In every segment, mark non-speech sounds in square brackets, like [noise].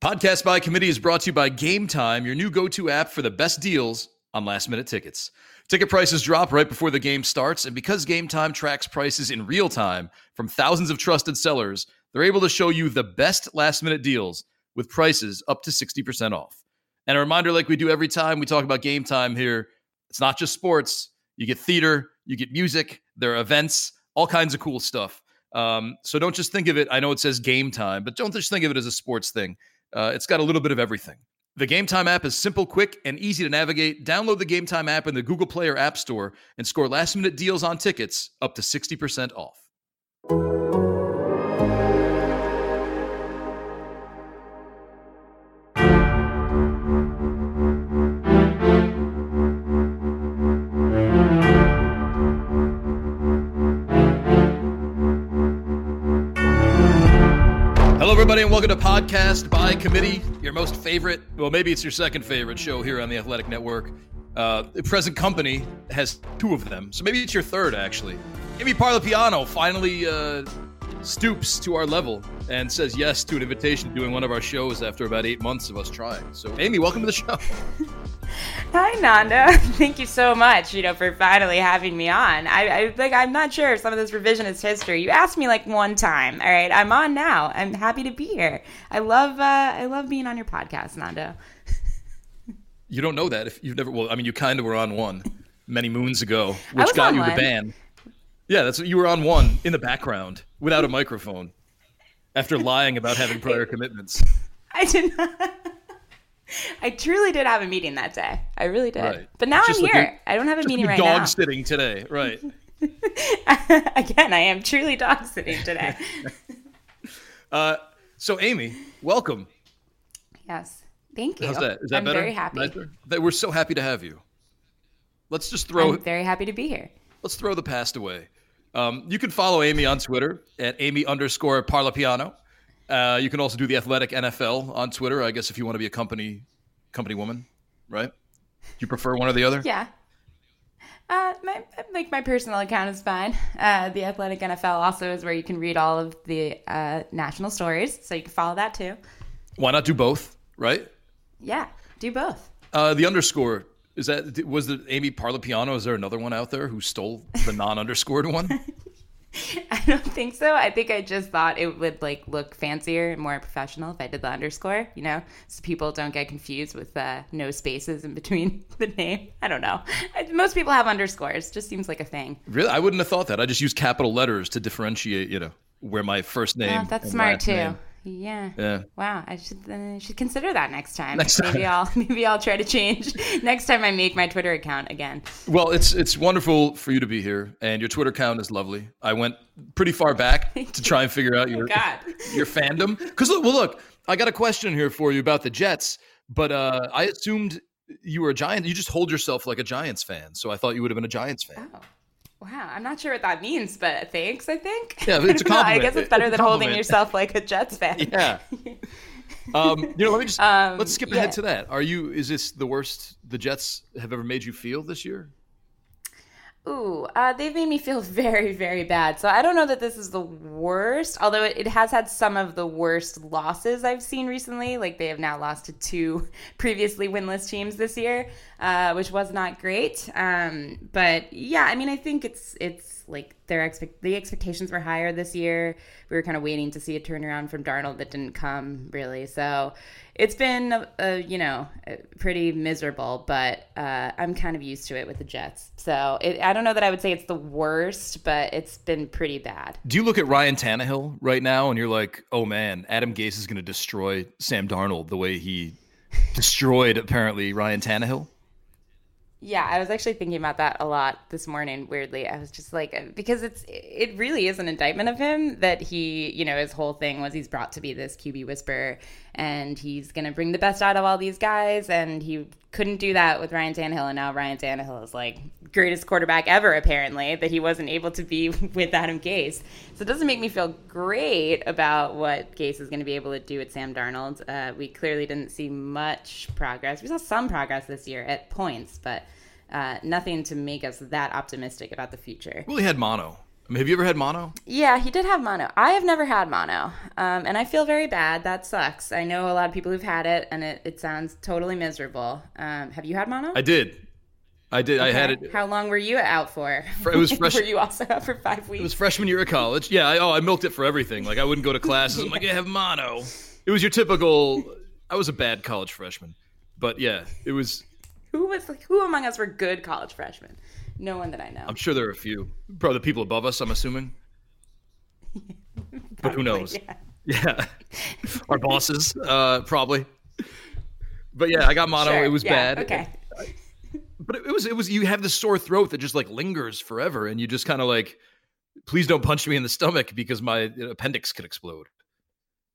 Podcast by Committee is brought to you by Game Time, your new go to app for the best deals on last minute tickets. Ticket prices drop right before the game starts, and because Game Time tracks prices in real time from thousands of trusted sellers, they're able to show you the best last minute deals with prices up to 60% off. And a reminder, like we do every time we talk about Game Time here, it's not just sports. You get theater, you get music, there are events, all kinds of cool stuff. Um, so don't just think of it. I know it says game time, but don't just think of it as a sports thing. Uh, it's got a little bit of everything. The Game Time app is simple, quick, and easy to navigate. Download the Game Time app in the Google Play or App Store and score last minute deals on tickets up to 60% off. Podcast by Committee, your most favorite, well, maybe it's your second favorite show here on the Athletic Network. Uh, the present company has two of them, so maybe it's your third, actually. Amy Parlapiano finally uh, stoops to our level and says yes to an invitation to doing one of our shows after about eight months of us trying. So, Amy, welcome to the show. [laughs] Hi, Nanda. [laughs] Thank you so much, you know, for finally having me on. I, I like I'm not sure some of this revisionist history. You asked me like one time. All right, I'm on now. I'm happy to be here. I love uh, I love being on your podcast, Nanda. you don't know that if you've never. Well, I mean, you kind of were on one many moons ago, which got you one. the ban. Yeah, that's what you were on one in the background without a microphone after lying about having prior commitments. I did not. [laughs] I truly did have a meeting that day. I really did. Right. But now I'm here. I don't have a meeting right dog now. Dog sitting today, right? [laughs] Again, I am truly dog sitting today. [laughs] uh, so, Amy, welcome. Yes, thank you. How's that? Is that I'm better? very happy. Nicer? We're so happy to have you. Let's just throw. I'm very happy to be here. Let's throw the past away. Um, you can follow Amy on Twitter at Amy underscore Parlapiano. Uh, you can also do the Athletic NFL on Twitter. I guess if you want to be a company company woman, right? You prefer one or the other? Yeah. Uh, my, like my personal account is fine. Uh, the Athletic NFL also is where you can read all of the uh, national stories, so you can follow that too. Why not do both? Right? Yeah, do both. Uh, the underscore is that was the Amy Parlapiano? Is there another one out there who stole the non-underscored one? [laughs] I don't think so. I think I just thought it would like look fancier and more professional if I did the underscore, you know, so people don't get confused with uh, no spaces in between [laughs] the name. I don't know. Most people have underscores. Just seems like a thing. Really, I wouldn't have thought that. I just use capital letters to differentiate, you know, where my first name. Oh, that's smart too. Name. Yeah. Yeah. Wow. I should uh, should consider that next time. Next time. Maybe I'll [laughs] maybe I'll try to change [laughs] next time I make my Twitter account again. Well, it's it's wonderful for you to be here, and your Twitter account is lovely. I went pretty far back [laughs] to try and figure out oh your your fandom. Because look, well, look, I got a question here for you about the Jets, but uh, I assumed you were a Giant. You just hold yourself like a Giants fan, so I thought you would have been a Giants fan. Oh. Wow, I'm not sure what that means, but thanks, I think. Yeah, [laughs] it's a compliment. I guess it's better it's than holding yourself like a Jets fan. [laughs] Yeah. um, you know, let me just um, let's skip ahead yeah. to that. Are you? Is this the worst the Jets have ever made you feel this year? Ooh, uh, they've made me feel [laughs] very, very bad. So I don't know that this is the worst, although it, it, has had some of the worst losses I've seen recently. Like they have now lost to two previously winless teams this year, uh, which was not great. Um, but yeah, I mean, I think it's it's like their expect the expectations were higher this year. We were kind of waiting to see a turnaround from Darnold that didn't come really. So it's been uh, you know pretty miserable, but uh, I'm kind of used to it with the Jets. So it, I don't know that I would say it's the worst, but it's been pretty bad. Do you look at Ryan Tannehill right now and you're like, oh man, Adam Gase is going to destroy Sam Darnold the way he destroyed apparently Ryan Tannehill? Yeah, I was actually thinking about that a lot this morning. Weirdly, I was just like, uh, because it's it really is an indictment of him that he, you know, his whole thing was he's brought to be this QB whisperer, and he's gonna bring the best out of all these guys, and he couldn't do that with Ryan Tannehill, and now Ryan Tannehill is like greatest quarterback ever, apparently, that he wasn't able to be [laughs] with Adam Gase. So it doesn't make me feel great about what Gase is going to be able to do with Sam Darnold. Uh, we clearly didn't see much progress. We saw some progress this year at points, but uh, nothing to make us that optimistic about the future. Well, he had mono. I mean, have you ever had mono? Yeah, he did have mono. I have never had mono, um, and I feel very bad. That sucks. I know a lot of people who've had it, and it, it sounds totally miserable. Um, have you had mono? I did. I did. Okay. I had it. How long were you out for? It was [laughs] fresh. were you also out for five weeks? It was freshman year of college. Yeah. I, oh, I milked it for everything. Like I wouldn't go to classes. I'm like, I have mono. It was your typical. I was a bad college freshman, but yeah, it was. Who was like? Who among us were good college freshmen? No one that I know. I'm sure there are a few. Probably the people above us. I'm assuming. [laughs] but who knows? Yeah. yeah. Our bosses, uh, probably. But yeah, I got mono. [laughs] Sure. It was yeah. bad. Okay. But it was it was you have this sore throat that just like lingers forever, and you just kind of like, please don't punch me in the stomach because my appendix could explode.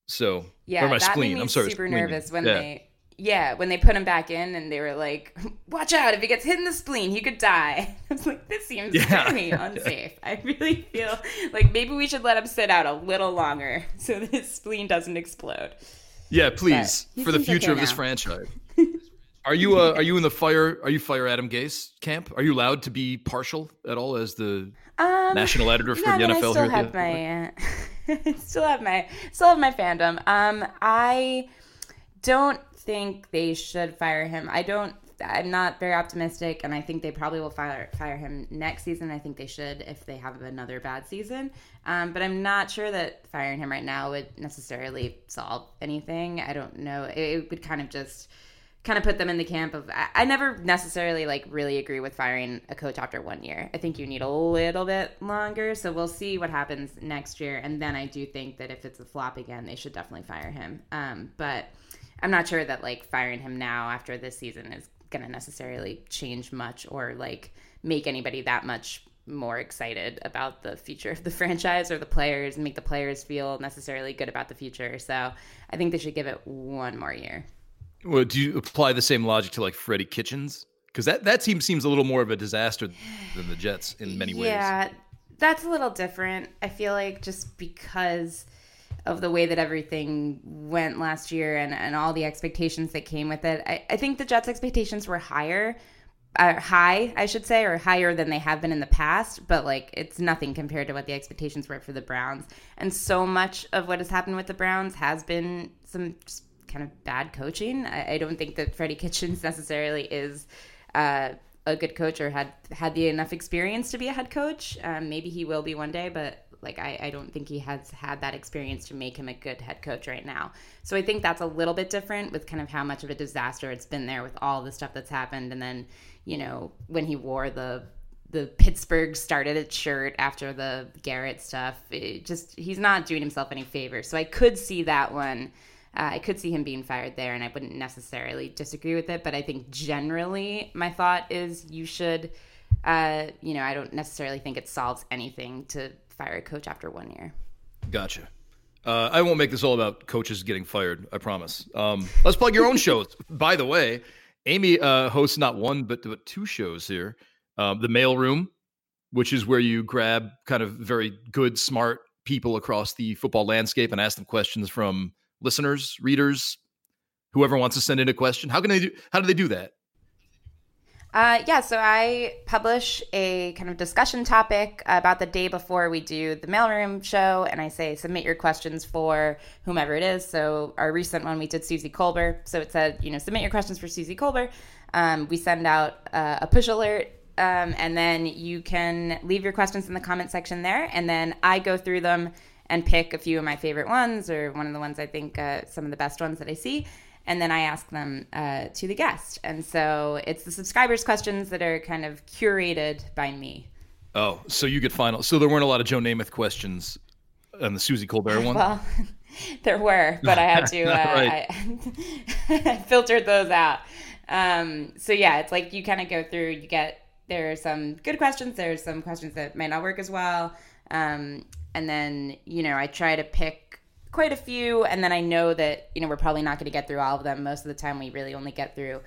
So yeah, or my that spleen. Made me I'm sorry, super spleen. nervous when yeah. they yeah, when they put him back in and they were like, [laughs] watch out, if he gets hit in the spleen, he could die. [laughs] I was like, this seems yeah. very unsafe. I really feel like maybe we should let him sit out a little longer [laughs] so that his spleen doesn't explode. Yeah, please, for the future of this franchise. Are you uh, are you in the fire? Are you fire Adam Gase camp? Are you allowed to be partial at all as the um, national editor for yeah, the I mean, NFL? I still have my, uh, [laughs] still have my, still have my fandom. Um, I don't think they should fire him. I don't. I'm not very optimistic, and I think they probably will fire fire him next season. I think they should if they have another bad season. Um, but I'm not sure that firing him right now would necessarily solve anything. I don't know. It, it would kind of just kind of put them in the camp of I, I, never necessarily like really agree with firing a coach after one year. I think you need a little bit longer. So we'll see what happens next year. And then I do think that if it's a flop again, they should definitely fire him. Um, but I'm not sure that like firing him now after this season is going to necessarily change much or like make anybody that much more excited about the future of the [laughs] franchise or the players and make the players feel necessarily good about the future. So I think they should give it one more year. Well, do you apply the same logic to like Freddie Kitchens? Because that, that team seems a little more of a disaster than the Jets in many ways. Yeah, that's a little different. I feel like just because of the way that everything went last year and, and all the expectations that came with it. I, I think the Jets' expectations were higher, uh, high, I should say, or higher than they have been in the past, but like it's nothing compared to what the expectations were for the Browns. And so much of what has happened with the Browns has been some kind of bad coaching. I, I don't think that Freddie Kitchens necessarily is. Uh, a good coach or had had the enough experience to be a head coach. Um, maybe he will be one day, but like I, I don't think he has had that experience to make him a good head coach right now. So I think that's a little bit different with kind of how much of a disaster it's been there with all the stuff that's happened. And then, you know, when he wore the the Pittsburgh started it shirt after the Garrett stuff, it just he's not doing himself any favors. So I could see that one. Uh, I could see him being fired there, and I wouldn't necessarily disagree with it. But I think generally, my thought is you should, uh, you know, I don't necessarily think it solves anything to fire a coach after one year. Gotcha. Uh, I won't make this all about coaches getting fired. I promise. Um, let's plug your own [laughs] shows. By the way, Amy uh, hosts not one but, but two shows here. Um, the Mail Room, which is where you grab kind of very good, smart people across the football landscape and ask them questions from listeners, readers, whoever wants to send in a question. How can they do? How do they do that? Uh, yeah, so I publish a kind of discussion topic about the day before we do the mailroom show, and I say submit your questions for whomever it is. So our recent one we did Suzy Kolber, so it said you know submit your questions for Suzy Kolber. Um, we send out uh, a push alert, um, and then you can leave your questions in the comment section there, and then I go through them and pick a few of my favorite ones or one of the ones I think uh, some of the best ones that I see and then I ask them uh, to the guest. And so it's the subscribers' questions that are kind of curated by me. Oh, so you get final. So there weren't a lot of Joe Namath questions on the Suzy Kolber one. Well, [laughs] there were, but I had to. [laughs] Uh, right. I, [laughs] filtered those out. Um, so yeah, it's like you kind of go through. You get there are some good questions. There's some questions that might not work as well. Um, and then you know I try to pick quite a few, and then I know that you know we're probably not going to get through all of them. Most of the time, we really only get through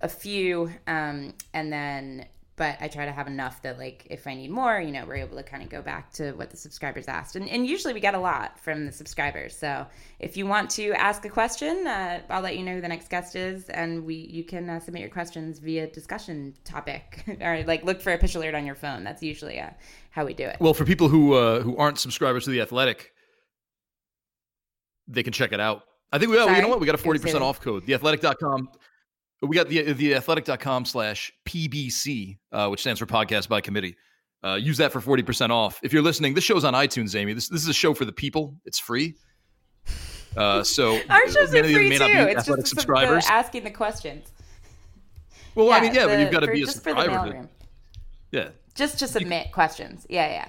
a few, um, and then but I try to have enough that like if I need more, you know, we're able to kind of go back to what the subscribers asked, and, and usually we get a lot from the subscribers. So if you want to ask a question, uh, I'll let you know who the next guest is, and we you can uh, submit your questions via discussion topic [laughs] or like look for a push alert on your phone. That's usually uh, how we do it. Well, for people who uh, who aren't subscribers to the Athletic, they can check it out. I think we, well, you know what? We got a 40% off code. Theathletic.com we got the the athletic.com slash PBC, uh, which stands for podcast by committee. Uh, use that for 40% off. If you're listening, this show's on iTunes, Amy. This, this is a show for the people. It's free. Uh, so [laughs] our shows are free too. It's just subscribers. The, asking the questions. Well, yeah, I mean, yeah, the, but you've got to be a subscriber. To, yeah. Just to submit you, questions. Yeah, yeah.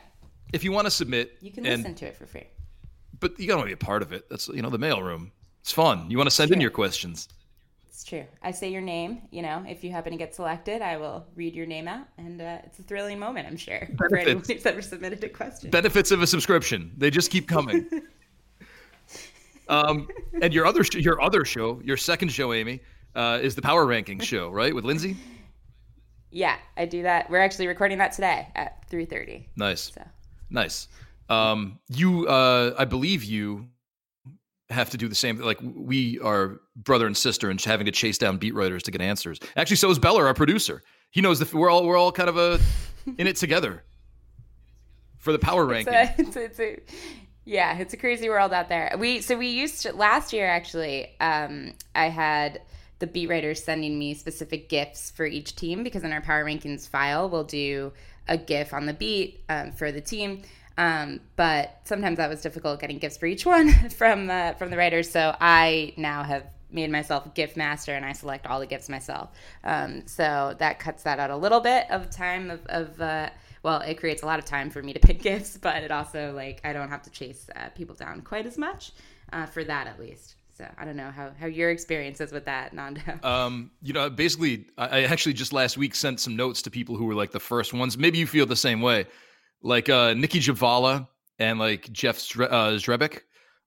If you want to submit, you can listen to it for free. But you got to be a part of it. That's you know the mailroom. It's fun. You want to send in your questions. It's true. I say your name. You know, if you happen to get selected, I will read your name out, and uh, it's a thrilling moment, I'm sure, Benefits. for anyone who's ever submitted a question. Benefits of a subscription. They just keep coming. um, and your other sh- your other show, your second show, Amy, uh, is the Power Rankings show, right, with Lindsay? Yeah, I do that. We're actually recording that today at 3:30. Nice. So. Nice. Um, you, uh, I believe you have to do the same. Like we are brother and sister, and having to chase down beat writers to get answers. Actually, so is Beller, our producer. He knows that we're all we're all kind of a in it together for the power ranking. It's a, [laughs] it's a, it's a, yeah, it's a crazy world out there. We so we used to last year actually. Um, I had the beat writers sending me specific gifts for each team because in our power rankings file we'll do a gif on the beat um, for the team um, but sometimes that was difficult getting gifts for each one [laughs] from uh, from the writers. So I now have made myself gift master and I select all the gifts myself. Um, so that cuts that out a little bit of time of, of uh, well, it creates a lot of time for me to [laughs] pick gifts, but it also like I don't have to chase uh, people down quite as much uh, for that at least. So I don't know how, how your experience is with that, Nando. [laughs] Um, you know, basically, I actually just last week sent some notes to people who were like the first ones. Maybe you feel the same way like uh Nicki Jhabvala and like Jeff Stre- uh, Zrebiec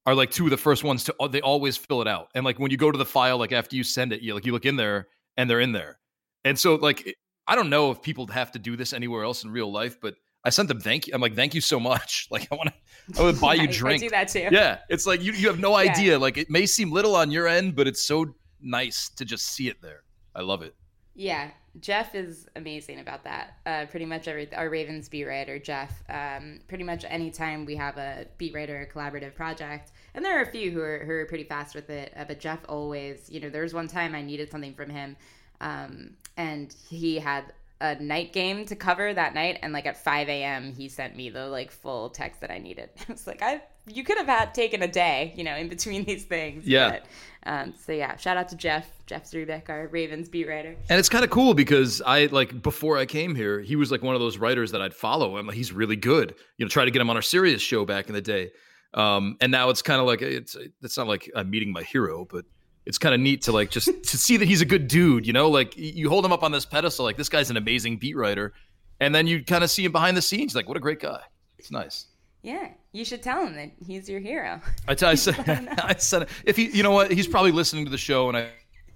are like two of the first ones to they always fill it out. And like when you go to the file, like after you send it, you like you look in there and they're in there. And so like I don't know if people have to do this anywhere else in real life, but I sent them thank you. I'm like, thank you so much. [laughs] Like I want to, I would buy [laughs] you drink. I do that too. Yeah, it's like you you have no idea. Yeah. Like it may seem little on your end, but it's so nice to just see it there. I love it. Yeah, Jeff is amazing about that. Uh, pretty much every our Ravens beat writer, Jeff. Um, pretty much anytime we have a beat writer collaborative project, and there are a few who are who are pretty fast with it. Uh, but Jeff always, you know, there was one time I needed something from him, um, and he had a night game to cover that night and like at 5 a.m he sent me the like full text that i needed. [laughs] I was like i you could have had taken a day you know in between [laughs] these things yeah. but, um, so yeah shout out to jeff jeff Zrebiec, our ravens beat writer. And it's kind of cool because i like before i came here he was like one of those writers that i'd follow. I'm like he's really good you know try to get him on our Sirius show back in the day. Um, and now it's kind of like it's it's not like i'm meeting my hero but it's kind of neat to like just to see that he's a good dude, you know, like you hold him up on this pedestal, like this guy's an amazing beat writer, and then you kind of see him behind the scenes, like what a great guy. It's nice. Yeah, you should tell him that he's your hero. I, tell, I [laughs] said, [laughs] I said, if he, you know what, he's probably listening to the show, and I,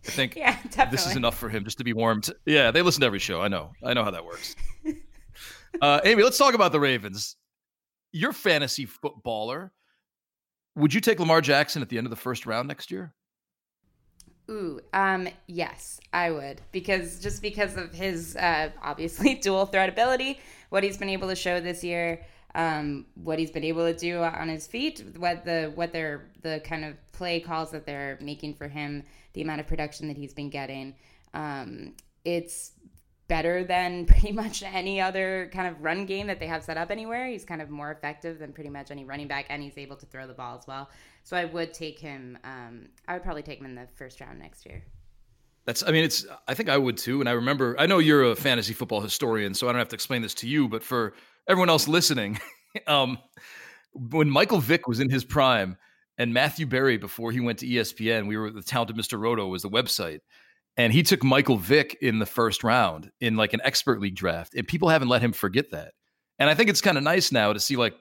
I think yeah, this is enough for him just to be warmed. Yeah, they listen to every show. I know, I know how that works. [laughs] uh, Amy, let's talk about the Ravens. You're fantasy footballer. Would you take Lamar Jackson at the end of the first round next year? Ooh, um, yes, I would because just because of his uh, obviously [laughs] dual threat ability, what he's been able to show this year, um, what he's been able to do on his feet, what the what they're the kind of play calls that they're making for him, the amount of production that he's been getting, um, it's better than [laughs] pretty much any other kind of run game that they have set up anywhere. He's kind of more effective than pretty much any running back, and he's able to throw the ball as well. So I would take him. Um, I would probably take him in the first round next year. That's. I mean, it's. I think I would too. And I remember. I know you're a fantasy football historian, so I don't have to explain this to you. But for everyone else listening, [laughs] um, when Michael Vick was in his prime, and Matthew Berry before he went to ESPN, we were the talented Mr. Roto was the website. And he took Michael Vick in the first round in like an expert league draft. And people haven't let him forget that. And I think it's kind of nice now to see like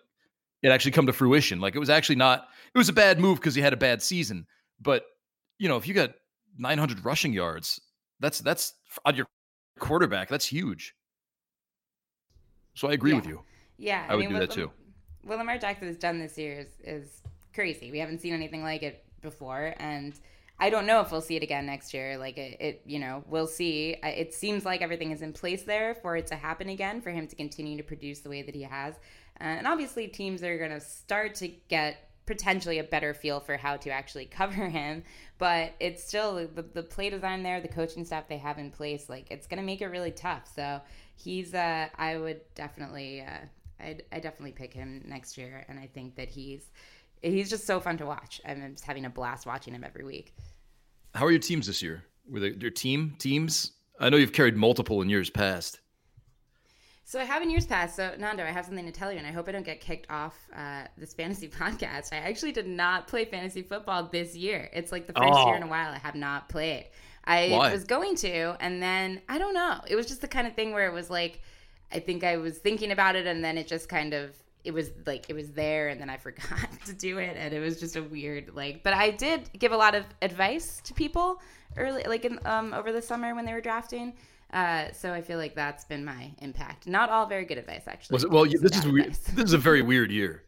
it actually come to fruition. Like it was actually not it was a bad move because he had a bad season. But you know, if you got 900 rushing yards, that's that's on your quarterback. That's huge. So I agree yeah. with you. Yeah, I, I would mean, do that too. What Lamar Jackson has done this year is, is crazy. We haven't seen anything like it before, and I don't know if we'll see it again next year. Like it, it, you know, we'll see. It seems like everything is in place there for it to happen again, for him to continue to produce the way that he has. Uh, and obviously, teams are going to start to get potentially a better feel for how to actually [laughs] cover him. But it's still the, the play design there, the coaching staff they have in place. Like it's going to make it really tough. So he's, uh, I would definitely, uh, I'd, I definitely pick him next year. And I think that he's, he's just so fun to watch. I'm just having a blast watching him every week. How are your teams this year? Were they your team teams? I know you've carried multiple in years past. So I have in years past. So Nando, I have something to tell you, and I hope I don't get kicked off uh, this fantasy [laughs] podcast. I actually did not play fantasy football this year. It's like the first oh. year in a while I have not played. I Why? was going to, and then I don't know. It was just the kind of thing where it was like, I think I was thinking about it, and then it just kind of it was like it was there and then I [laughs] forgot to do it and it was just a weird like but I did give a lot of advice to people early like in um over the summer when they were drafting uh, so I feel like that's been my impact. Not all very good advice, actually. Was it, well, this is weird. This is a very weird year.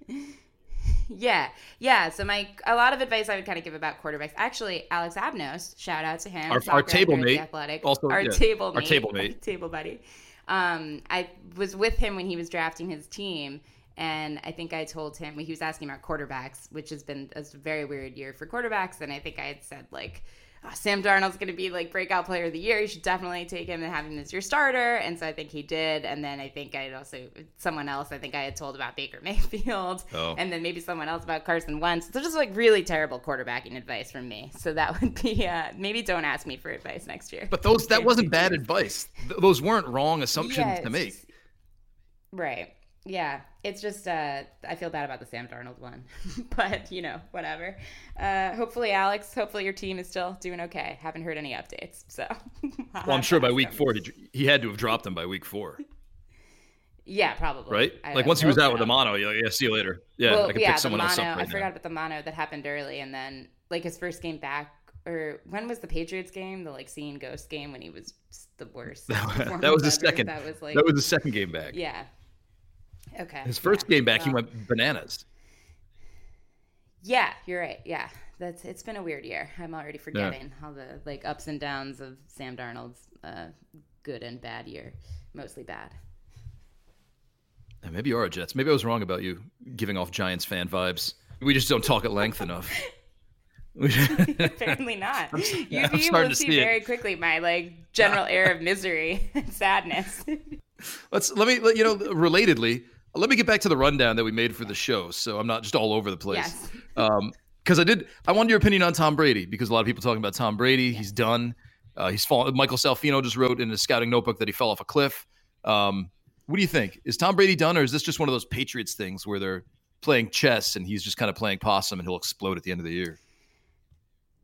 [laughs] yeah, yeah. So my a lot of advice I would kind of give about quarterbacks. Actually, Alex Abnos, shout out to him. Our, our table mate, athletic, also our yeah, table, our table mate, [laughs] table buddy. Um, I was with him when he was drafting his team, and I think I told him he was asking about quarterbacks, which has been a very weird year for quarterbacks. And I think I had said like, oh, Sam Darnold's going to be like breakout player of the year. You should definitely take him and have him as your starter. And so I think he did. And then I think I had also someone else. I think I had told about Baker [laughs] Mayfield, oh. and then maybe someone else about Carson Wentz. So just like really terrible quarterbacking advice from me. So that [laughs] would be uh, maybe don't ask me for advice next year. But those that [laughs] wasn't bad advice. Those weren't wrong assumptions yes. to make. Right. Yeah, it's just uh, I feel bad about the Sam Darnold one, [laughs] but you know, whatever. Uh, hopefully, Alex. Hopefully, your team is still doing okay. Haven't heard any updates, so. [laughs] well, I'm sure by week four, he, he had to have dropped them by week four. [laughs] Yeah, probably. Right? I, like once he was out with the mono, yeah, yeah, see you later. Yeah, well, I can yeah, pick someone mono, else up. Right I now. forgot about the mono that happened early, and then like his first game back, or when was the Patriots game? The like seeing ghost game when he was the worst. that was the second. That was like that was the second game back. Yeah, Okay. His first yeah. game back, well, he went bananas. Yeah, you're right. Yeah, that's it's been a weird year. I'm already forgetting yeah. all the like ups and downs of Sam Darnold's uh, good and bad year, mostly bad. And maybe you are a Jets. Maybe I was wrong about you giving off Giants fan vibes. We just don't talk at length [laughs] enough. Apparently not. [laughs] I'm, You'd be able to, to see very quickly my like general air of misery and sadness. [laughs] Let's let me let you know. Relatedly, let me get back to the rundown that we made for the show, so I'm not just all over the place. Yes. Um, because I did, I wanted your opinion on Tom Brady because a lot of people talking about Tom Brady. Yeah. He's done. Uh, he's fallen. Michael Salfino just wrote in his scouting notebook that he fell off a cliff. Um, what do you think? Is Tom Brady done, or is this just one of those Patriots things where they're playing chess and he's just kind of playing possum and he'll explode at the end of the year?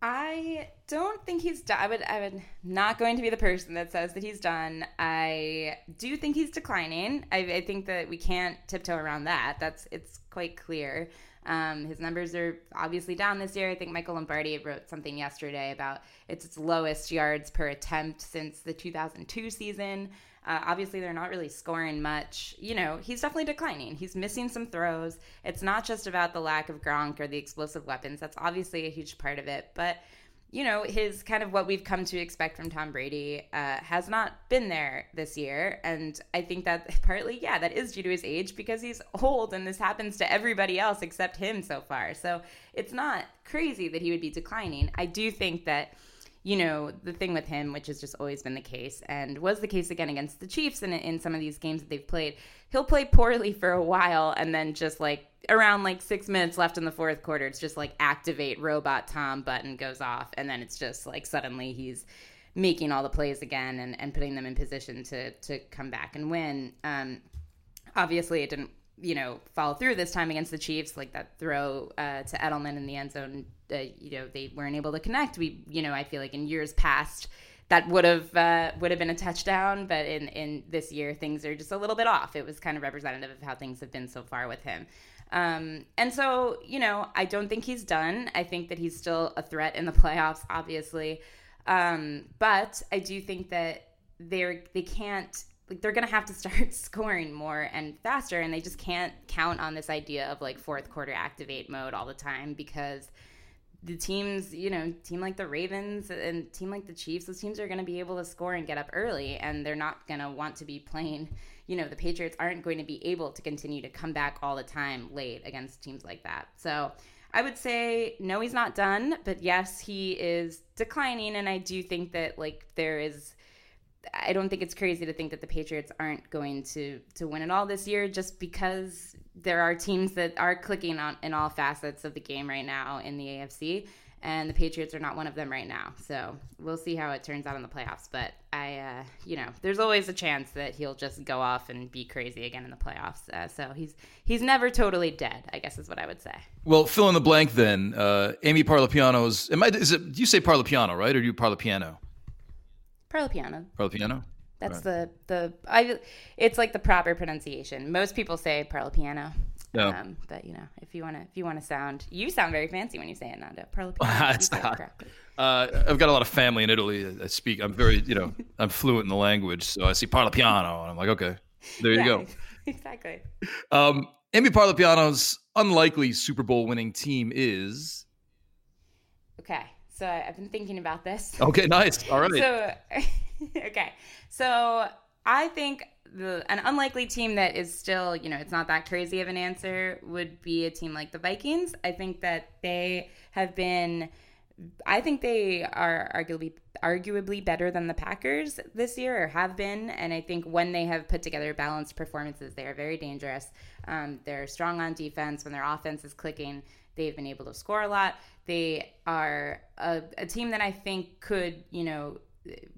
I don't think he's done. I would. I would not going to be the person that says that he's done. I do think he's declining. I, I think that we can't tiptoe around that. That's it's quite clear. Um, his numbers are obviously down this year. I think Michael Lombardi wrote something yesterday about it's its lowest yards per attempt since the 2002 season. Uh, obviously, they're not really scoring much. You know, he's definitely declining. He's missing some throws. It's not just about the lack of Gronk or the explosive weapons. That's obviously a huge part of it. But, you know, his kind of what we've come to expect from Tom Brady uh, has not been there this year. And I think that [laughs] partly, yeah, that is due to his age because he's old and this happens to everybody else except him so far. So it's not crazy that he would be declining. I do think that you know, the thing with him, which has just always been the case and was the case again against the Chiefs in, in some of these games that they've played, he'll play poorly for a while and then just like around like six minutes left in the fourth quarter, it's just like activate robot Tom button goes off. And then it's just like suddenly he's making all the plays again and, and putting them in position to, to come back and win. Um, obviously, it didn't you know, follow through this time against the Chiefs, like that throw uh, to Edelman in the end zone. Uh, you know, they weren't able to connect. We, you know, I feel like in years past that would have uh, would have been a touchdown, but in in this year things are just a little bit off. It was kind of representative of how things have been so far with him. Um, and so, you know, I don't think he's done. I think that he's still a threat in the [laughs] playoffs, obviously. Um, but I do think that they're they can't like they're gonna have to start [laughs] scoring more and faster, and they just can't count on this idea of like fourth quarter activate mode all the time because the teams, you know, team like the Ravens and team like the Chiefs, those teams are going to be able to score and get up early, and they're not going to want to be playing. You know, the Patriots aren't going to be able to continue to come back all the time late against teams like that. So I would say no, he's not done, but yes, he is declining, and I do think that like there is I don't think it's crazy to think that the Patriots aren't going to to win it all this year just because there are teams that are clicking on in all facets of the game right now in the AFC and the Patriots are not one of them right now. So we'll see how it turns out in the playoffs. But I, uh, you know, there's always a chance that he'll just go off and be crazy again in the playoffs. Uh, so he's he's never totally dead. I guess is what I would say. Well, fill in the blank then. Uh, Amy Parlapiano's. Am I? Is it? You say Parlapiano right, or do you Parlapiano? Parlapiano. Parlapiano. That's right. the the I. It's like the proper pronunciation. Most people say Parlapiano. No. Um, but you know, if you want to, if you want to sound, you sound very fancy when you say it, Nando. Parlapiano. [laughs] it's not. Uh, I've got a lot of family in Italy. I speak. I'm very, you know, [laughs] I'm fluent in the language. So I see Parlapiano, and I'm like, okay, there you go. [laughs] Exactly. Um, Amy Parlapiano's unlikely Super Bowl winning team is. Okay. So I've been thinking about this. [laughs] Okay, nice. All right. So, [laughs] okay. So I think the an unlikely team that is still, you know, it's not that crazy of an answer would be a team like the Vikings. I think that they have been I think they are arguably arguably better than the Packers this year or have been. And I think when they have put together balanced performances, they are very dangerous. Um, they're strong on defense. When their offense is clicking, they've been able to score a lot. They are a, a team that I think could, you know,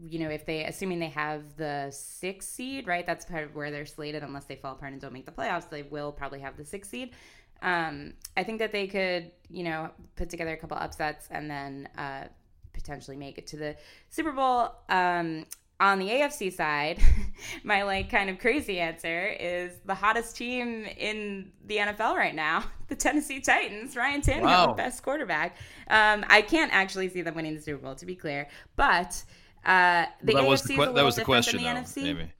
you know, if they, assuming they have the sixth seed, right? That's part of where they're slated, unless they fall apart and don't make the playoffs. They will probably have the sixth seed. Um, I think that they could, you know, put together a couple upsets and then uh, potentially make it to the Super Bowl. Um, on the AFC side, [laughs] my like kind of crazy answer is the hottest team in the NFL right now, [laughs] the Tennessee Titans. Ryan Tannehill, wow. best quarterback. Um, I can't actually see them winning the Super Bowl, to be clear, but uh, the well, that AFC was the, que- that was the question, than the though, NFC. Maybe.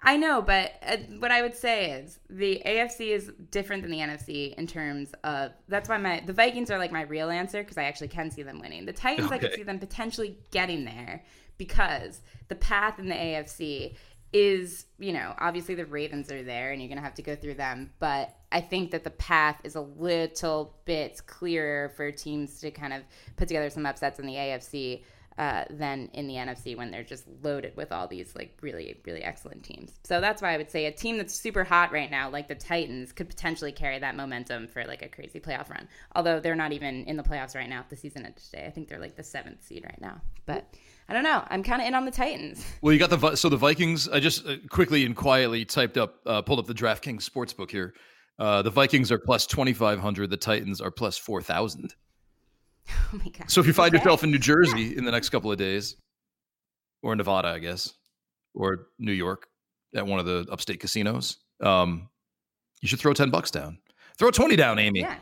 I know, but uh, what I would say is the AFC is different than the NFC in terms of that's why my the Vikings are like my real answer because I actually can see them winning. The Titans okay. I could see them potentially getting there because the path in the AFC is, you know, obviously the Ravens are there and you're going to have to go through them, but I think that the path is a little bit clearer for teams to kind of put together some upsets in the AFC uh, than in the NFC when they're just loaded with all these like really really excellent teams. So that's why I would say a team that's super hot right now, like the Titans, could potentially carry that momentum for like a crazy playoff run. Although they're not even in the playoffs right now. The season ended today. I think they're like the seventh seed right now. But I don't know. I'm kind of in on the Titans. [laughs] Well, you got the so the Vikings. I just uh, quickly and quietly typed up, uh, pulled up the DraftKings sportsbook here. Uh, the Vikings are plus twenty five hundred. The Titans are plus four thousand. [laughs] Oh my god! So if you find okay. yourself in New Jersey yeah. in the next couple of days, or Nevada, I guess, or New York at one of the upstate casinos, um, you should throw ten bucks down. Throw twenty down, Amy. Yeah,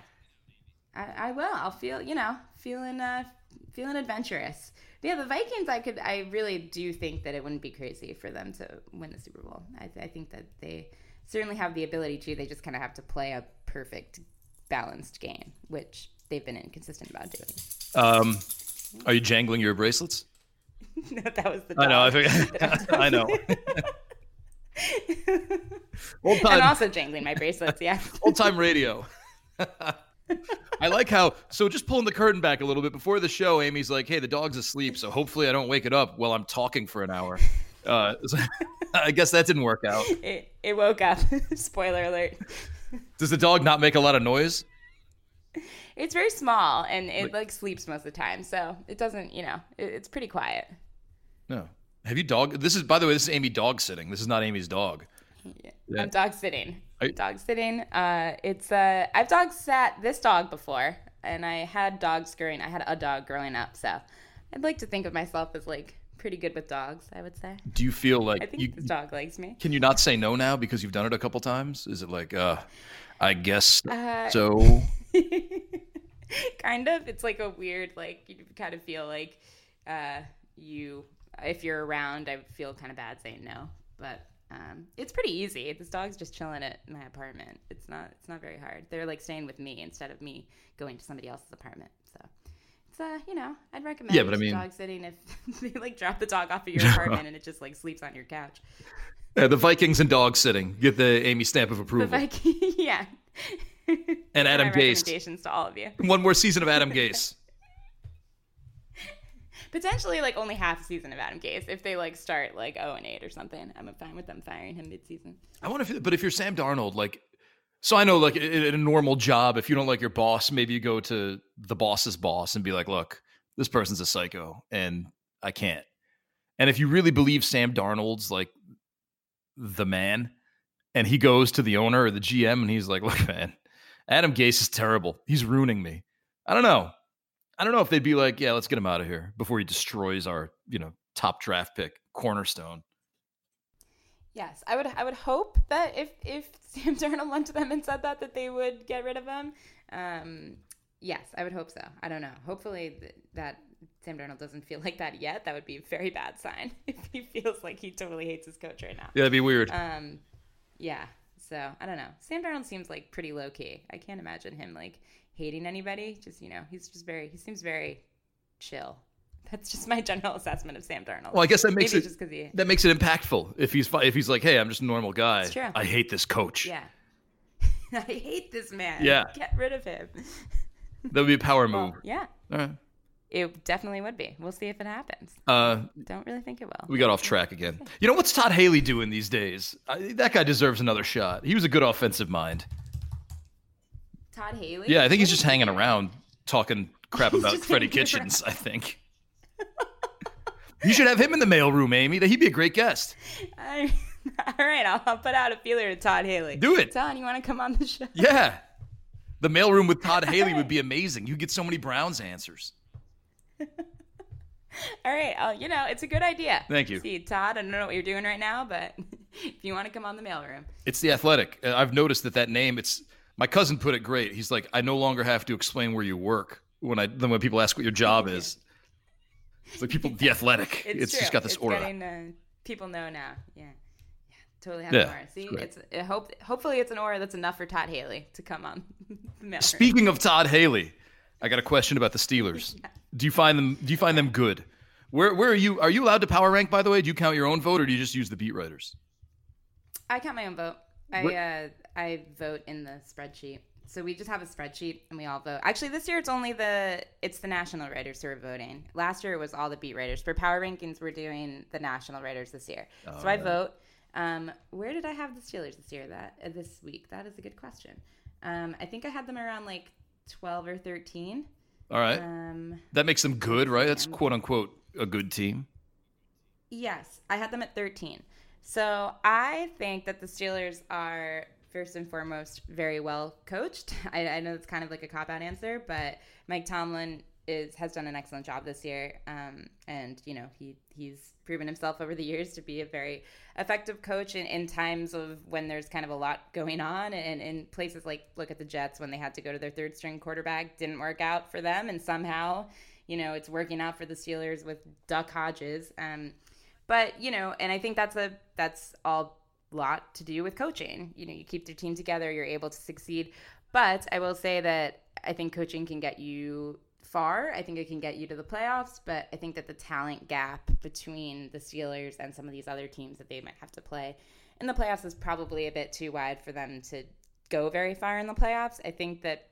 I, I will. I'll feel you know feeling uh feeling adventurous. But yeah, the Vikings, I could, I really do think that it wouldn't be crazy for them to win the Super Bowl. I, I think that they certainly have the ability to. They just kind of have to play a perfect, balanced game, which they've been inconsistent about doing. Um, are you jangling your bracelets? [laughs] no, that was the. Dog. I know. I. [laughs] I know. [laughs] Old time. And also jangling my bracelets. Yeah. Old time radio. I like how so just pulling the curtain back a little bit before the show, Amy's like, "Hey, the dog's asleep, so hopefully I don't wake it up while I'm talking for an hour." Uh, so I guess that didn't work out. It, it woke up. Spoiler alert. Does the dog not make a lot of noise? [laughs] It's very small and it like sleeps most of the time, so it doesn't. You know, it, it's pretty quiet. No. Have you dog? This is by the way, this is Amy dog sitting. This is not Amy's dog. Yeah. Yeah. I'm dog sitting. You- dog sitting. Uh, it's uh, I've dog sat this dog before, and I had dogs growing. I had a dog growing up, so I'd like to think of myself as like pretty good with dogs. I would say. Do you feel like I think you, this dog likes me? Can you not say no now because you've done it a couple times? Is it like, uh, I guess uh, so? [laughs] [laughs] kind of. It's like a weird, like you kind of feel like uh, you, if you're around, I feel kind of bad saying no, but um, it's pretty easy. This dog's just chilling at my apartment. It's not it's not very hard. They're like staying with me instead of me going to somebody else's apartment. So it's uh you know I'd recommend Yeah, but I mean- dog sitting if [laughs] they like drop the dog off at [laughs] your apartment and it just like sleeps on your couch. Uh, the Vikings and dog sitting get the Amy stamp of approval. Viking, yeah. And Adam Gase. recommendations to all of you. One more season of Adam Gase. [laughs] Potentially like only half a season of Adam Gase if they like start like 0 and 8 or something. I'm fine with them firing him mid-season. I wonder if, but if you're Sam Darnold, like, so I know, like, in a normal job, if you don't like your boss, maybe you go to the boss's boss and be like, look, this person's a psycho and I can't. And if you really believe Sam Darnold's like the man, and he goes to the owner or the GM and he's like, look, man, Adam Gase is terrible. He's ruining me. I don't know. I don't know if they'd be like, yeah, let's get him out of here before he destroys our, you know, top draft pick, cornerstone. Yes, I would. I would hope that if if [laughs] Sam Darnold went to them and said that, that they would get rid of him. Um, yes, I would hope so. I don't know. Hopefully th- that Sam Darnold doesn't feel [laughs] like that yet. That would be a very bad sign [laughs] if he feels like he totally hates his coach right now. Yeah, that'd be weird. Um, yeah. So I don't know. Sam Darnold seems like pretty low key. I can't imagine him like hating anybody. Just you know, he's just very. He seems very chill. [laughs] That's just my general assessment of Sam Darnold. Well, I guess that makes Maybe it just he. that makes it impactful. If he's if he's like, hey, I'm just a normal guy. It's true. I hate this coach. Yeah. [laughs] I hate this man. Yeah. Get rid of him. [laughs] That would be a power move. Well, yeah. All right. It definitely would be. We'll see if it happens. Uh, Don't really think it will. we got off track again. You know what's Todd Haley doing these days? I, that guy deserves another shot. He was a good offensive mind. Todd Haley? Yeah, I think he's just he hanging doing? around talking crap [laughs] He's about just Freddie hanging Kitchens. I think you should have him in the mailroom, Amy. That he'd be a great guest. I, [laughs] all right, I'll, I'll put out a feeler to Todd Haley. Do it. Todd, you want to come on the show? Yeah, the mailroom with Todd [laughs] Haley would be amazing. You get so many Browns answers. [laughs] All right, uh, you know, it's a good idea. Thank you. See, Todd, I don't know what you're doing right now, but [laughs] if you want to come on the mailroom, It's the athletic. Uh, I've noticed that that name. It's my cousin put it great. He's like, I no longer have to explain where you work when I then when people ask what your job [laughs] is. It's like people, the athletic. it's, It's, just got this it's aura. Getting, uh, people know now. Yeah. Yeah. Totally have Yeah, an aura. See, great. it's I hope hopefully it's an aura that's enough for Todd Haley to come on the. Speaking of Todd Haley, I got a question about the Steelers. [laughs] Do you find them? Do you find them good? Where where are you? Are you allowed to power rank? By the way, do you count your own vote, or do you just use the beat writers? I count my own vote. I uh, I vote in the spreadsheet. So we just have a spreadsheet and we all vote. Actually, this year it's only the it's the national writers who are voting. Last year it was all the beat writers. For power rankings, we're doing the national writers this year. so I vote. Um, where did I have the Steelers this year? That uh, this week? That is a good question. Um, I think I had them around like twelve or thirteen. All right, Um, that makes them good, right? That's quote unquote a good team. Yes, I had them at 13. So I think that the Steelers are first and foremost very well coached. [laughs] I, I know it's kind of like a cop out answer, but Mike Tomlin is has done an excellent job this year, um, and you know he he's proven himself over the years to be a very effective coach in, in times of when there's kind of a lot going on, and in places like look at the Jets when they had to go to their third string quarterback didn't work out for them, and somehow you know it's working out for the Steelers with Duck Hodges. Um, but you know, and I think that's a that's all lot to do with coaching. You know, you keep your team together, you're able to succeed. But I will say that I think coaching can get you far. I think it can get you to the playoffs, but I think that the talent gap between the Steelers and some of these other teams that they might have to play in the playoffs is probably a bit too wide for them to go very far in the playoffs. I think that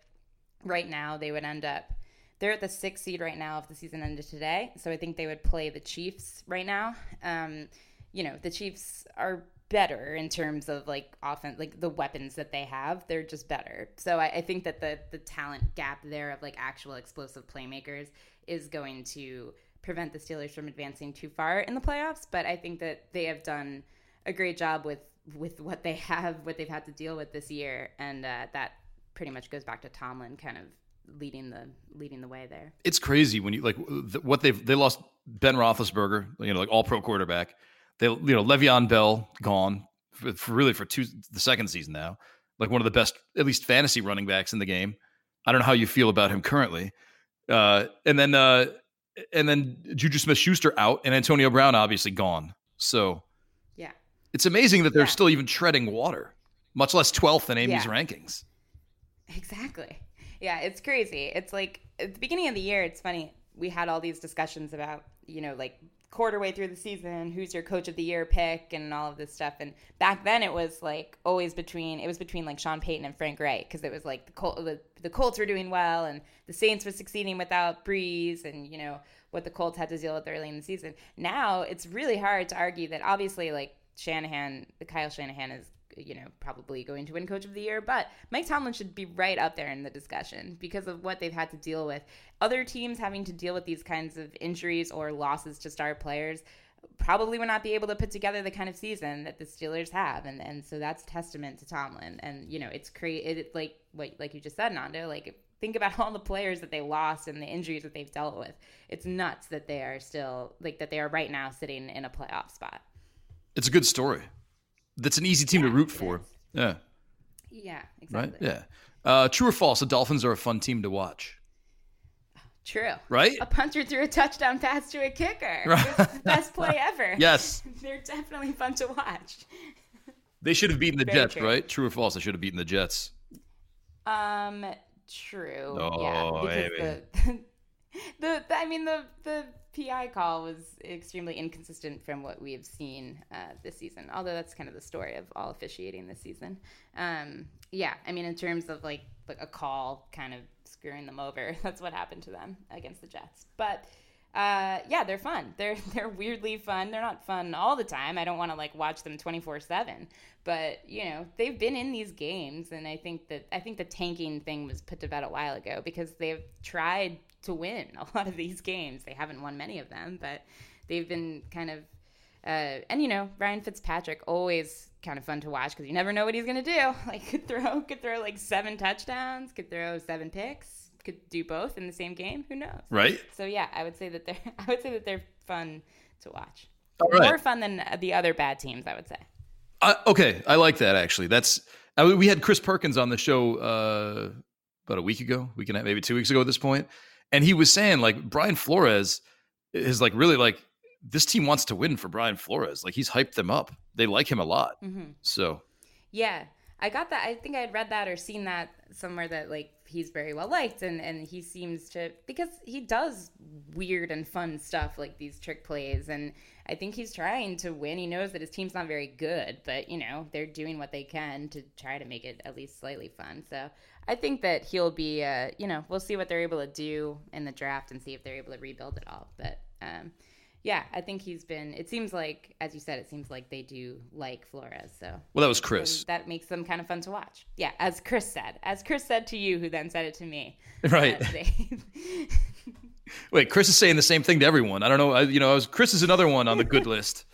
right now they would end up they're at the sixth seed right now if the season ended today. So I think they would play the Chiefs right now. Um, you know, the Chiefs are better in terms of like offense, like the weapons that they have. They're just better. So I, I think that the the talent gap there of like actual explosive playmakers is going to prevent the Steelers from advancing too far in the playoffs. But I think that they have done a great job with with what they [laughs] have, what they've had to deal with this year, and uh, that pretty much goes back to Tomlin kind of leading the leading the way there. It's crazy when you like what they've they lost Ben Roethlisberger, you know, like all pro quarterback. They you know Le'Veon Bell gone for, for really for two the second season now, like one of the best at least fantasy running backs in the game. I don't know how you feel about him currently, uh, and then uh, and then Juju Smith Schuster out and Antonio Brown obviously gone. So Yeah. It's amazing that they're Yeah. still even treading water, much less 12th in Amy's Yeah. rankings. Exactly. Yeah, it's crazy. It's like at the beginning of the year, it's funny. We had all these discussions about, you know, like quarter way through the season, who's your coach of the year pick and all of this stuff. And back then it was like always between it was between like Sean Payton and Frank Reich because it was like the Col- the, the Colts were doing well and the Saints were succeeding without Brees and, you know, what the Colts had to deal with early in the season. Now it's really hard to argue that obviously like Shanahan, the Kyle Shanahan is you know, probably going to win coach of the year, but Mike Tomlin should be right up there in the discussion because of what they've had to deal with. Other teams having to deal with these kinds of injuries or losses to star players probably would not be able to put together the kind of season that the Steelers have. And and so that's testament to Tomlin. And you know, it's created it, like what like you just said, Nando, like think about [laughs] all the players that they lost and the injuries that they've dealt with. It's nuts that they are still like that they are right now sitting in a playoff spot. It's a good story. That's an easy team to root for. Yeah, Yeah, right? exactly. Yeah. Uh, true or false? The Dolphins are a fun team to watch, True. right? A punter threw a touchdown pass to a kicker. Right. The best play [laughs] ever. Yes. [laughs] They're definitely fun to watch. They should have beaten the Very Jets, true. right? True or false? They should have beaten the Jets. Um, true. Oh, yeah, because the, [laughs] [laughs] the, the, I mean, the the PI call was extremely inconsistent from what we have seen uh, this season. Although that's kind of the story of all officiating this season. Um, yeah, I mean, in terms of like, like a call kind of screwing them over, [laughs] that's what happened to them against the Jets. But uh, yeah, they're fun. [laughs] They're they're weirdly fun. They're not fun all the time. I don't want to like watch them twenty four seven. But you know, they've been in these games, and I think that I think the tanking thing was put to bed a while ago because they've tried to win a lot of these games. They haven't won many of them, but they've been kind of. Uh, and you know Ryan Fitzpatrick always kind of fun to watch because you never know what he's gonna do. [laughs] Like could throw could throw like seven touchdowns, could throw seven picks, could do both in the same game. Who knows? Right? So yeah, I would say that they're [laughs] I would say that they're fun to watch. Right. More fun than the other bad teams, I would say. I, okay, I like that actually. That's I, mean, we had Chris Perkins on the show uh, about a week ago, week and a, maybe two weeks ago at this point, and he was saying like Brian Flores is like really like this team wants to win for Brian Flores. Like he's hyped them up. They like him a lot. Mm-hmm. So Yeah, I got that. I think I had read that or seen that somewhere that like he's very well liked and and he seems to because he does weird and fun stuff like these trick plays and I think he's trying to win. He knows that his team's not very good, but you know they're doing what they can to try to make it at least slightly fun. So I think that he'll be. Uh, you know, we'll see what they're able to do in the draft and see if they're able to rebuild it all. But um, yeah, I think he's been. It seems like, as you said, it seems like they do like Flores. So well, that was Chris, that makes them kind of fun to watch. Yeah, as Chris said, as Chris said to you, who then said it to me. [laughs] right? they- [laughs] Wait, Chris is saying the same thing to everyone. I don't know. I, you know, I was, Chris is another one on the good [laughs] list.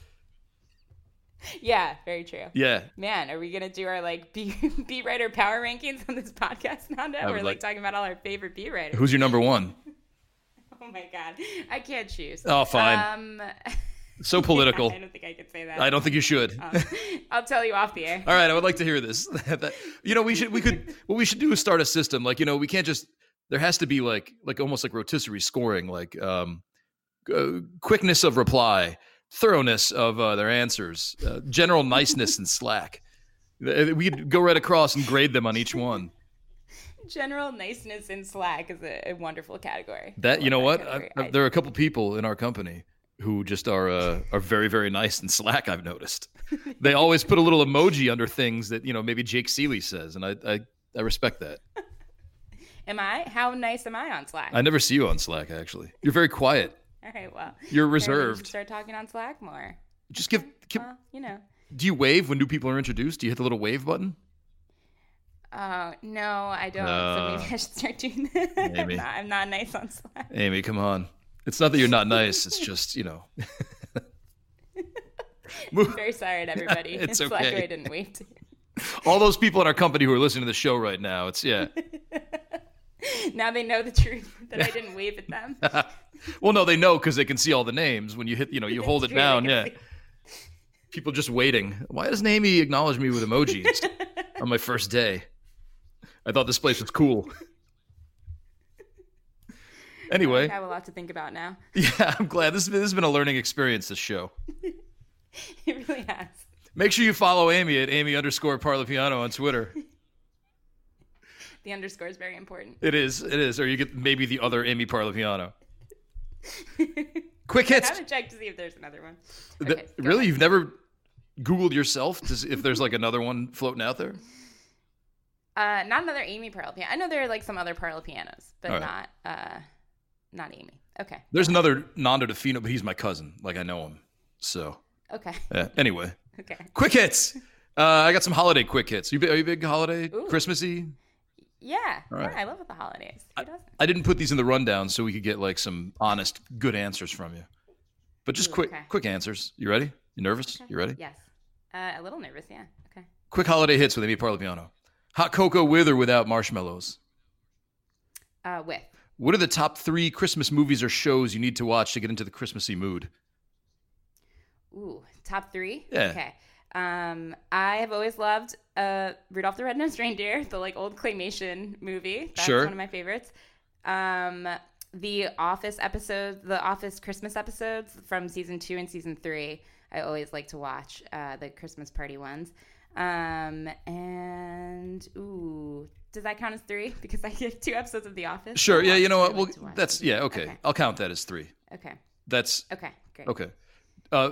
Yeah, very true. Yeah, Man, are we gonna do our like [laughs] B beat writer power rankings on this podcast now? I We're like, like- talking about all our favorite beat writers. who's your number one? [laughs] Oh my god, I can't choose. Oh, fine. Um, [laughs] So political. I don't think I could say that. I don't think you should. Um, I'll tell you off the air. All right, I would like to hear this. That- you know, we should we could what we should do is start a system. Like, you know, we can't just there has to be like like almost like rotisserie scoring, like um uh, quickness of reply, thoroughness of uh, their answers, uh, general niceness and slack. Uh, We could go right across and grade them on each one. General niceness and Slack is a, a wonderful category. That you know what? I, I, there are a couple people in our company who just are uh, are very very nice and slack. I've noticed. [laughs] They always put a little emoji under things that you know maybe Jake Seeley says, and I I, I respect that. [laughs] Am I? How nice am I on Slack? I never see you on Slack. Actually, you're very quiet. [laughs] All right, well, You're we reserved. Start talking on Slack more. Just give. give Well, you know. do you wave when new people are introduced? Do you hit the little wave button? Oh no, I don't. so Uh, maybe I should start doing that. [laughs] I'm, maybe. not, I'm not nice on Slack. Amy, come on. It's not that you're not nice. It's [laughs] just you know. I'm very sorry to everybody. It's Slack okay. who I didn't wave to. All those people in our company who are listening to the show right now. It's yeah. [laughs] Now they know the truth [laughs] that I [laughs] didn't wave at them. well, no, they know because they can see all the names when you hit. You know, you hold it It's true, they down. Yeah. see. People just waiting. Why doesn't Amy acknowledge me with emojis on my first day? I thought this place was cool. Anyway, I have a lot to think about now. yeah, I'm glad this, this has been a learning experience. This show. It really has. Make sure you follow Amy at Amy underscore Parlapiano on Twitter. [laughs] The underscore is very important. It is. It is. Or you get maybe the other Amy Parlapiano. [laughs] Quick hits. I haven't checked to see if there's another one. Okay, go really? ahead. You've never Googled yourself to see if there's like another one floating out there? Uh, not another Amy Parlapiano. I know there are like some other Parlapianos, but right. not uh, not Amy. Okay. There's another Nando Di Fino, but he's my cousin. Like I know him. So Okay. yeah. anyway, [laughs] Okay. quick hits. Uh, I got some holiday quick hits. You are you big holiday Ooh. Christmassy? Yeah. Right. Yeah, I love the holidays. Doesn't? I didn't put these in the rundown so we could get like some honest, good answers from you. But just Ooh, quick, okay. quick answers. You ready? You nervous? Okay. You ready? Yes. Uh, a little nervous. Yeah. Okay. Quick holiday hits with Amy Parlapiano. Hot cocoa with or without marshmallows? Uh, with What are the top three Christmas movies or shows you need to watch to get into the Christmassy mood? ooh top three. Yeah. Okay. Um, I have always loved uh Rudolph the Red-Nosed Reindeer, the like old claymation movie. That's Sure. one of my favorites. Um, the Office episodes, the Office Christmas episodes from season two and season three. I always like to watch uh, the Christmas party ones. Um, and ooh, does that count as three? [laughs] Because I get two episodes of The Office. Sure. Yeah. You know what? Well, like to watch that's yeah. Okay. Okay. I'll count that as three. Okay. That's Okay. Great. okay. Uh,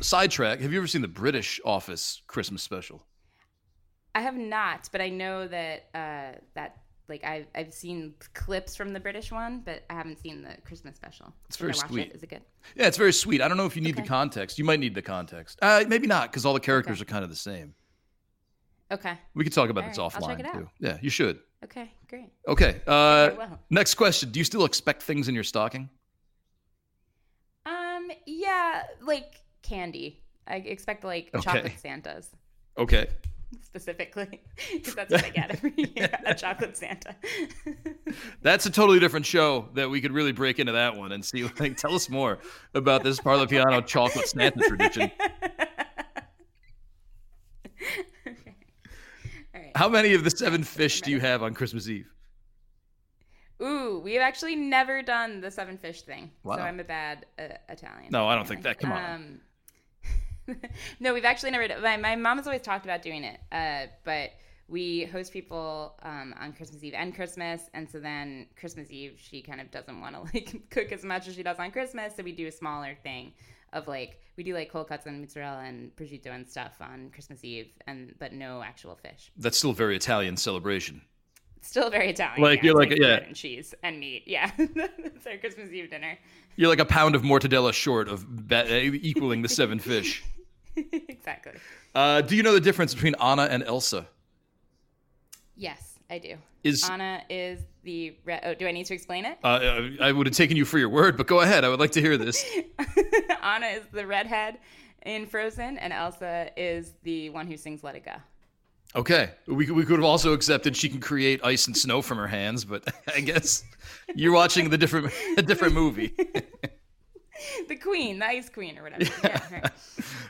sidetrack. Have you ever seen the British Office Christmas special? I have not, but I know that uh, that like I've I've seen clips from the British one, but I haven't seen the Christmas special. It's Should very sweet. It? Is it good? Yeah, it's very sweet. I don't know if you need the context. You might need the context. Uh, maybe not, because all the characters are kind of the same. Okay. We could talk about All this right, offline check it out. too. Yeah, you should. Okay. Great. Okay. Uh, next question: Do you still expect things in your stocking? Um. Yeah. Like candy. I expect like Okay. chocolate Santas Okay. specifically [laughs] because that's what I get every year. A [laughs] chocolate Santa. [laughs] That's a totally different show that we could really break into that one and see. Like, tell us more about this Parlapiano chocolate Santa tradition. okay. All right. How many of the seven fish do you have on Christmas Eve? Ooh, we've actually never done the seven fish thing. Wow. So I'm a bad uh, Italian. No, I don't think that. Come on. Um, [laughs] no, we've actually never. done My, my mom has always talked about doing it, uh, but we host people um, on Christmas Eve and Christmas, and so then Christmas Eve she kind of doesn't want to [laughs] like cook as much as she does on Christmas, so we do a smaller thing of like we do like cold cuts and mozzarella and prosciutto and stuff on Christmas Eve, and but no actual fish. That's still a very Italian celebration. Still very Italian. Like, yeah. you're It's like- yeah. and cheese and meat. Yeah, [laughs] that's our Christmas Eve dinner. You're like a pound of mortadella short of ba- uh, equaling the seven fish. [laughs] exactly. Uh, do you know the difference between Anna and Elsa? Yes, I do. Is Anna is the re- oh. Do I need to explain it? uh, I would have taken you for your word, but go ahead. I would like to hear this. [laughs] Anna is the redhead in Frozen, and Elsa is the one who sings "Let It Go." Okay, we we could have also accepted she can create ice and snow from her hands, but [laughs] I guess you're watching the different [laughs] a different movie. [laughs] The Queen, the Ice Queen, or whatever. Yeah, right.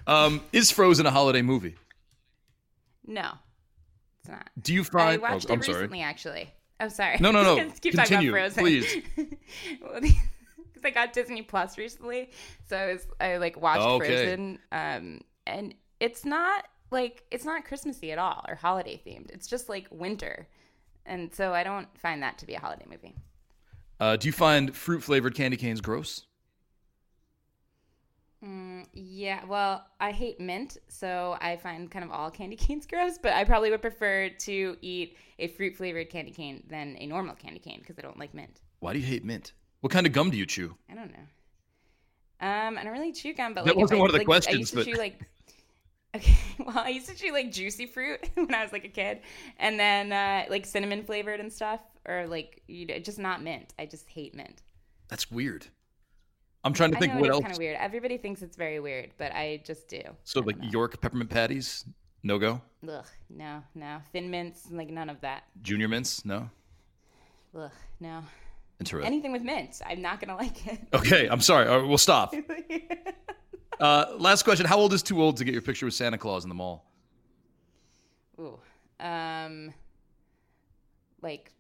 Um, is Frozen a holiday movie? No, it's not. Do you I find? watched oh, it I'm sorry. recently, actually. I'm oh, sorry. No, no, no. Keep Continue, talking about Frozen. please. Because I got Disney Plus recently, so I was I like watched Okay. Frozen, um, and it's not like it's not Christmassy at all or holiday themed. It's just like winter, and so I don't find that to be a holiday movie. Uh, do you find fruit flavored candy canes gross? Mm, yeah, well, I hate mint, so I find kind of all candy [laughs] canes gross, but I probably would prefer to eat a fruit flavored candy cane than a normal candy cane because I don't like mint. Why do you hate mint? What kind of gum do you chew? I don't know. Um, I don't really chew gum, but That like wasn't I- one of the like, I questions, used to but- chew like. Okay, [laughs] well, I used to chew like juicy fruit [laughs] when I was like a kid, and then uh, like cinnamon flavored and stuff, or like you know, just not mint. I just hate mint. That's weird. I'm trying to I think know what else. kind of weird. Everybody thinks it's very weird, but I just do. So like know. York peppermint patties, no go. Ugh, no, no, thin mints, like none of that. Junior mints, no. Ugh, no. Interesting. Anything with mint, I'm not gonna [laughs] like it. Okay, I'm sorry. Right, we'll stop. Uh, last question: How old is too old to get your picture with Santa Claus in the mall? Ooh, um, like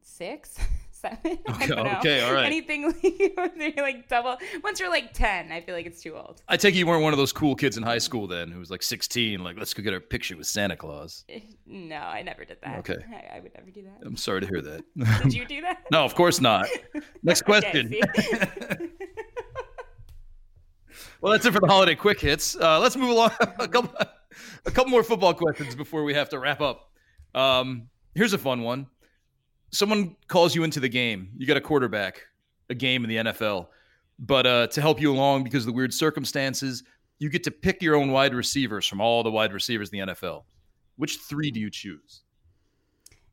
six, [laughs] seven. Okay, okay, all right. Anything [laughs] like, like double. Once you're like ten, I feel like it's too old. I take you weren't one of those cool kids in high school then who was like 16, like let's go get a picture with Santa Claus. No, I never did that. Okay. I, I would never do that. I'm sorry to hear that. Did you do that? [laughs] no, of course not. Next question. Well, that's it for the holiday quick hits. Uh, let's move along. [laughs] a couple, a couple more football questions before we have to wrap up. Um, here's a fun one. Someone calls you into the game. You got a quarterback, a game in the NFL, but uh, to help you along because of the weird circumstances, you get to pick your own wide receivers from all the wide receivers in the NFL. Which three do you choose?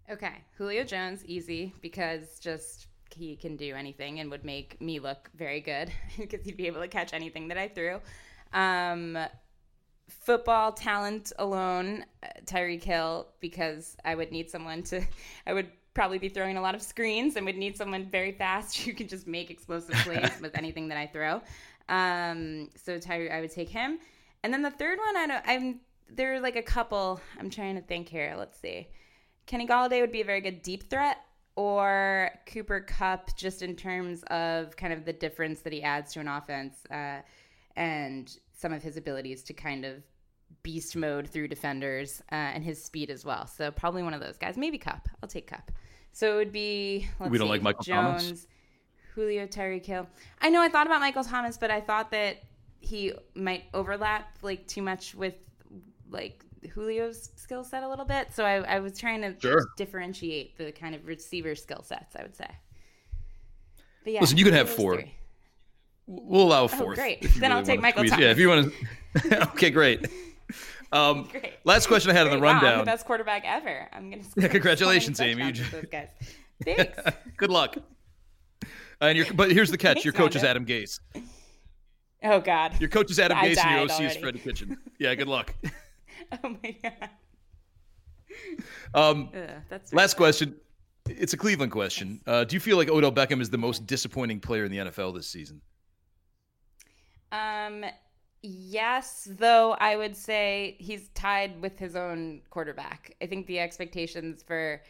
Okay, Julio Jones, easy because just he can do anything and would make me look very good [laughs] because he'd be able to catch anything that I threw. Um, football talent alone, uh, Tyreek Hill, because I would need someone to, [laughs] I would probably be throwing a lot of screens and would need someone very fast [laughs] who can just make explosive plays with anything that I throw. Um, so Tyreek, I would take him. And then the third one, I don't, I'm, there are like a couple, I'm trying to think here. Let's see. Kenny Golladay would be a very good deep threat or Cooper Kupp, just in terms of kind of the difference that he adds to an offense uh, and some of his abilities to kind of beast mode through defenders uh, and his speed as well. So probably one of those guys. Maybe Kupp. I'll take Kupp. So it would be we don't see, like Michael Jones, Thomas. Julio Tyreek Hill. I know I thought about Michael Thomas, but I thought that he might overlap like too much with like Julio's skill set a little bit. So I, I was trying to Sure. differentiate the kind of receiver skill sets, I would say. But yeah, Listen, you can have four. three. We'll allow a fourth. great. if you Then I'll take Michael squeeze- Yeah, if you want to. [laughs] okay, great. Um, [laughs] Great. last question I had on the Great. Wow, I'm the best quarterback ever. I'm gonna. [laughs] Yeah, congratulations, Amy. You touchdowns those guys. Thanks. Good luck. And your, but here's the catch: Thanks, your coach is Adam Gase. Oh God. Your coach is Adam I Gase, and your OC is already. Freddie Kitchen. Yeah, good luck. [laughs] Oh my God. Um, Ugh, that's last question. It's a Cleveland question. Uh, do you feel like Odell Beckham is the most disappointing player in the NFL this season? Um, yes, though I would say he's tied with his own quarterback. I think the expectations for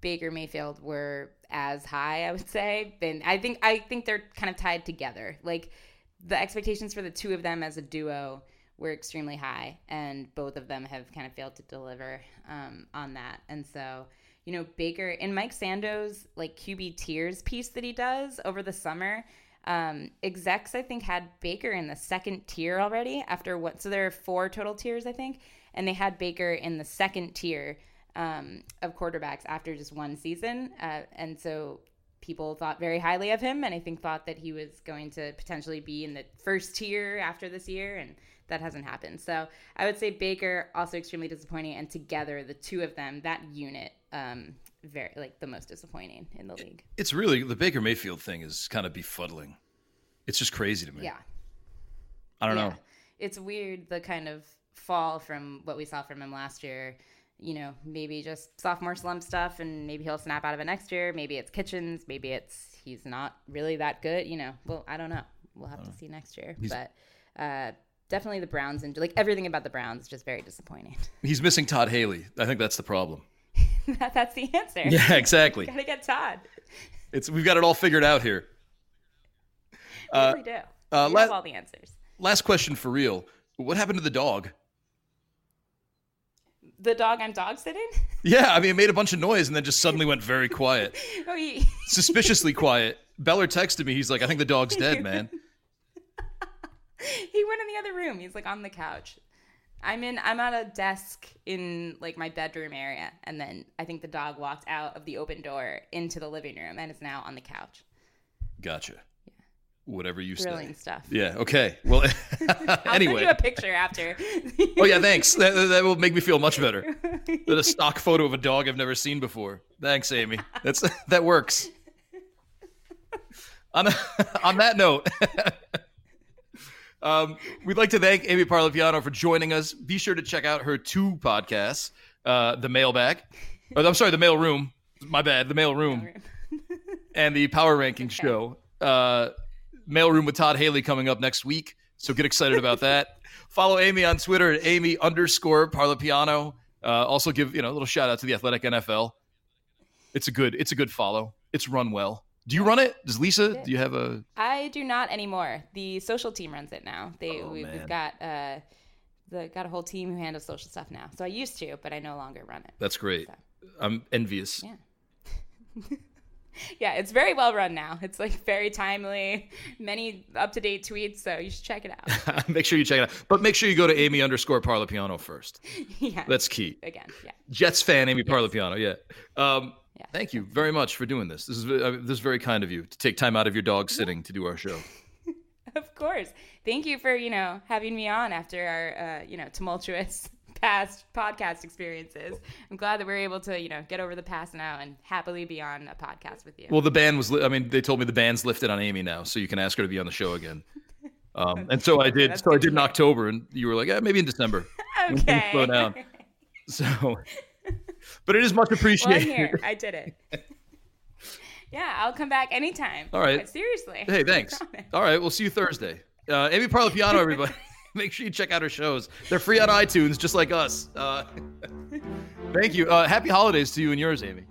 Baker Mayfield were as high, I would say. Then I think I think they're kind of tied together. Like the expectations for the two of them as a duo were extremely high, and both of them have kind of failed to deliver um, on that. And so, you know, Baker in Mike Sando's like QB tiers piece that he does over the summer. Um, execs, I think, had Baker in the second tier already after what? So there are four total tiers, I think, and they had Baker in the second tier um, of quarterbacks after just one season, uh, and so people thought very highly of him, and I think thought that he was going to potentially be in the first tier after this year, and that hasn't happened. So I would say Baker also extremely disappointing, and together the two of them, that unit, um, very like the most disappointing in the league. It's really the Baker Mayfield thing is kind of befuddling. It's just crazy to me. Yeah. I don't Yeah. know. It's weird the kind of fall from what we saw from him last year. You know, maybe just sophomore slump stuff, and maybe he'll snap out of it next year. Maybe it's Kitchens. Maybe it's he's not really that good. You know, well, I don't know. We'll have to see next year. But uh, definitely the Browns and like everything about the Browns is just very disappointing. [laughs] He's missing Todd Haley. I think that's the problem. that, that's the answer. [laughs] Yeah, exactly. [laughs] Gotta get Todd. It's we've got it all figured out here. We Uh, really do. uh, we la- have all the answers. Last question for real. What happened to the dog? The dog I'm dog sitting. Yeah, I mean, it made a bunch of noise and then just suddenly went very quiet, oh, he, suspiciously quiet. Beller texted me. He's like, "I think the dog's dead, man." [laughs] he went in the other room. He's like on the couch. I'm in. I'm at a desk in like my bedroom area, and then I think the dog walked out of the open door into the living room and is now on the couch. Gotcha. Yeah. Whatever you Thrilling say. stuff. Yeah. Okay. Well. [laughs] [laughs] I'll send anyway. you a picture after. Oh yeah. Thanks. That, that will make me feel much better. Than a stock photo of a dog I've never seen before. Thanks, Amy. That's that works. On on that note. Um, we'd like to thank Amy Parlapiano for joining us. Be sure to check out her two podcasts, uh, The Mailbag. Oh, I'm sorry, The Mail Room. My bad, The Mail Room. and the Power [laughs] Ranking Show. Uh, Mail Room with Todd Haley coming up next week. So get excited about that. [laughs] Follow Amy on Twitter at Amy underscore Parlapiano. Uh, also give you know a little shout out to the Athletic NFL. It's a good it's a good follow. it's run well. Do you run it? Does Lisa? Do you have a? I do not anymore. The social team runs it now. They Oh, we, we've got uh, the got a whole team who handles social stuff now. So I used to, but I no longer run it. That's great. I'm envious. Yeah. [laughs] Yeah, it's very well run now. It's like very timely, many up to date tweets. So you should check it out. [laughs] make sure you check it out. But make sure you go to Amy underscore Parlapiano first. [laughs] yeah. That's key. again. Yeah. Jets fan Amy Parlapiano. Yeah. Um, Yeah. Thank you very much for doing this. This is uh, this is very kind of you to take time out of your dog sitting to do our show. [laughs] Of course. Thank you for you know having me on after our uh, you know tumultuous [laughs] past podcast experiences. I'm glad that we're able to you know get over the past now and happily be on a podcast with you. Well, the ban was. Li- I mean, they told me the ban's lifted on Amy now, so you can ask her to be on the show again. [laughs] Um, and so I did. that's So I did in. October, and you were like, "Yeah, maybe in December." okay. slow down. So, but it is much well, I'm appreciated. here. I did it. [laughs] yeah, I'll come back anytime. All right. But seriously. Hey, thanks. All right, we'll see you Thursday. Uh, Amy Parlapiano, everybody. [laughs] Make sure you check out her shows. They're free on iTunes, just like us. Uh, [laughs] thank you. Uh, happy holidays to you and yours, Amy.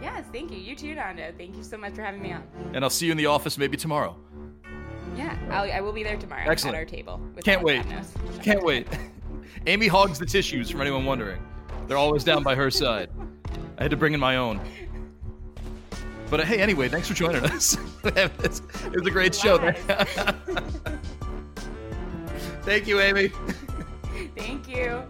Yes, thank you. You too, Nando. Thank you so much for having me on. And I'll see you in the office maybe tomorrow. Yeah, I'll, I will be there tomorrow Excellent. at our table. Can't wait. Can't wait. Amy hogs the tissues, for anyone wondering. They're always down by her side. I had to bring in my own. But uh, hey, anyway, thanks for joining us. [laughs] it was a great show. [laughs] Thank you, Amy. Thank you.